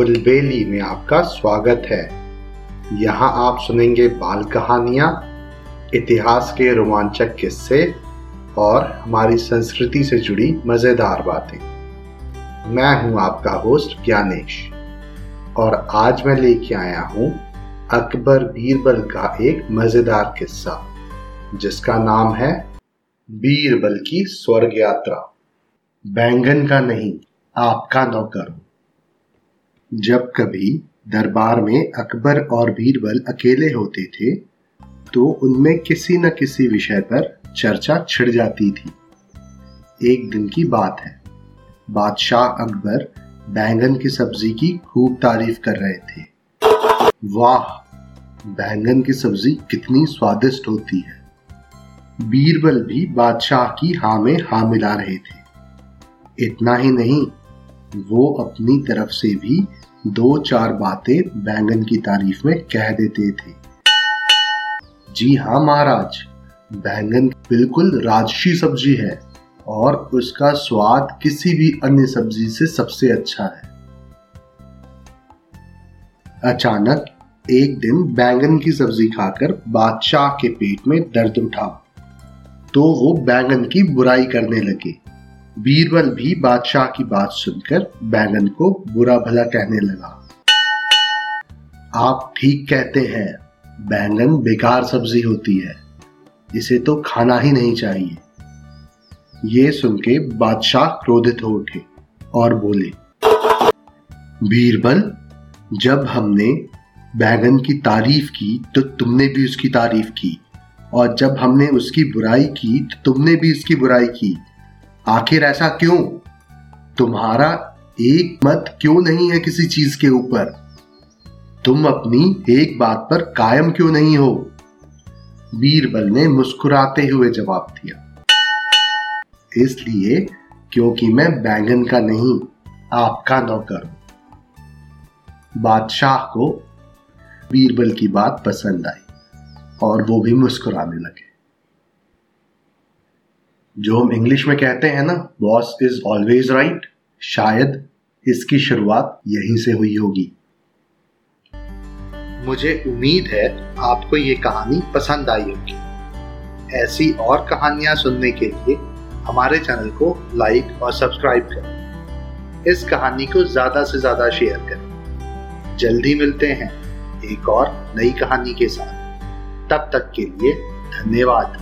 फुलबेली में आपका स्वागत है। यहाँ आप सुनेंगे बाल कहानियाँ, इतिहास के रोमांचक किस्से और हमारी संस्कृति से जुड़ी मज़ेदार बातें। मैं हूँ आपका होस्ट ज्ञानेश और आज मैं लेके आया हूँ अकबर बीरबल का एक मज़ेदार किस्सा, जिसका नाम है बीरबल की स्वर्ग यात्रा। बैंगन का नहीं, आपका नौकर जब कभी दरबार में अकबर और बीरबल अकेले होते थे तो उनमें किसी न किसी विषय पर चर्चा छिड़ जाती थी। एक दिन की बात है। बादशाह अकबर बैंगन की सब्ज़ी की खूब तारीफ़ कर रहे थे। वाह! बैंगन की सब्ज़ी कितनी स्वादिष्ट होती है। बीरबल भी बादशाह की हाँ में हाँ मिला रहे थे। इतना ही नहीं वो अपनी तरफ़ से भी दो चार बातें बैंगन की तारीफ़ में कह देते थे। जी हाँ महाराज, बैंगन बिल्कुल राजसी सब्ज़ी है और उसका स्वाद किसी भी अन्य सब्ज़ी से सबसे अच्छा है। अचानक एक दिन बैंगन की सब्ज़ी खाकर बादशाह के पेट में दर्द उठा तो वो बैंगन की बुराई करने लगे। बीरबल भी बादशाह की बात सुनकर बैंगन को बुरा भला कहने लगा। आप ठीक कहते हैं बैंगन बेकार सब्ज़ी होती है, इसे तो खाना ही नहीं चाहिए। ये सुन के बादशाह क्रोधित हो उठे और बोले बीरबल जब हमने बैगन की तारीफ़ की तो तुमने भी उसकी तारीफ़ की, और जब हमने उसकी बुराई की तो तुमने भी उसकी बुराई की। आखिर ऐसा क्यों? तुम्हारा एक मत क्यों नहीं है किसी चीज़ के ऊपर? तुम अपनी एक बात पर कायम क्यों नहीं हो? बीरबल ने मुस्कुराते हुए जवाब दिया। इसलिए क्योंकि मैं बैंगन का नहीं, आपका नौकर हूँ। बादशाह को बीरबल की बात पसंद आई और वो भी मुस्कुराने लगे। जो हम इंग्लिश में कहते हैं ना बॉस इज़ ऑलवेज राइट शायद इसकी शुरुआत यहीं से हुई होगी। मुझे उम्मीद है आपको ये कहानी पसंद आई होगी। ऐसी और कहानियाँ सुनने के लिए हमारे चैनल को लाइक और सब्सक्राइब करें। इस कहानी को ज़्यादा से ज़्यादा शेयर करें। जल्दी मिलते हैं एक और नई कहानी के साथ। तब तक के लिए धन्यवाद।